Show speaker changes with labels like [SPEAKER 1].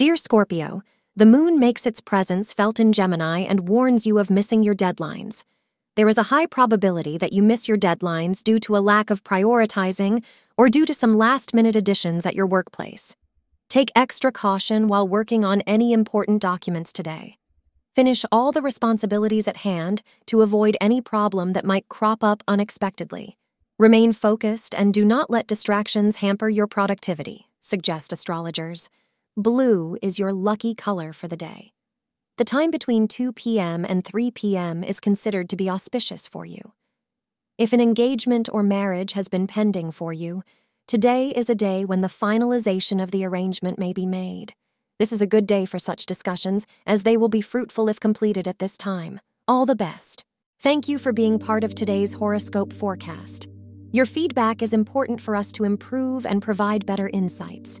[SPEAKER 1] Dear Scorpio, the moon makes its presence felt in Gemini and warns you of missing your deadlines. There is a high probability that you miss your deadlines due to a lack of prioritizing or due to some last minute additions at your workplace. Take extra caution while working on any important documents today. Finish all the responsibilities at hand to avoid any problem that might crop up unexpectedly. Remain focused and do not let distractions hamper your productivity, suggest astrologers. Blue is your lucky color for the day. The time between 2 p.m. and 3 p.m. is considered to be auspicious for you. If an engagement or marriage has been pending for you, today is a day when the finalization of the arrangement may be made. This is a good day for such discussions, as they will be fruitful if completed at this time. All the best. Thank you for being part of today's horoscope forecast. Your feedback is important for us to improve and provide better insights.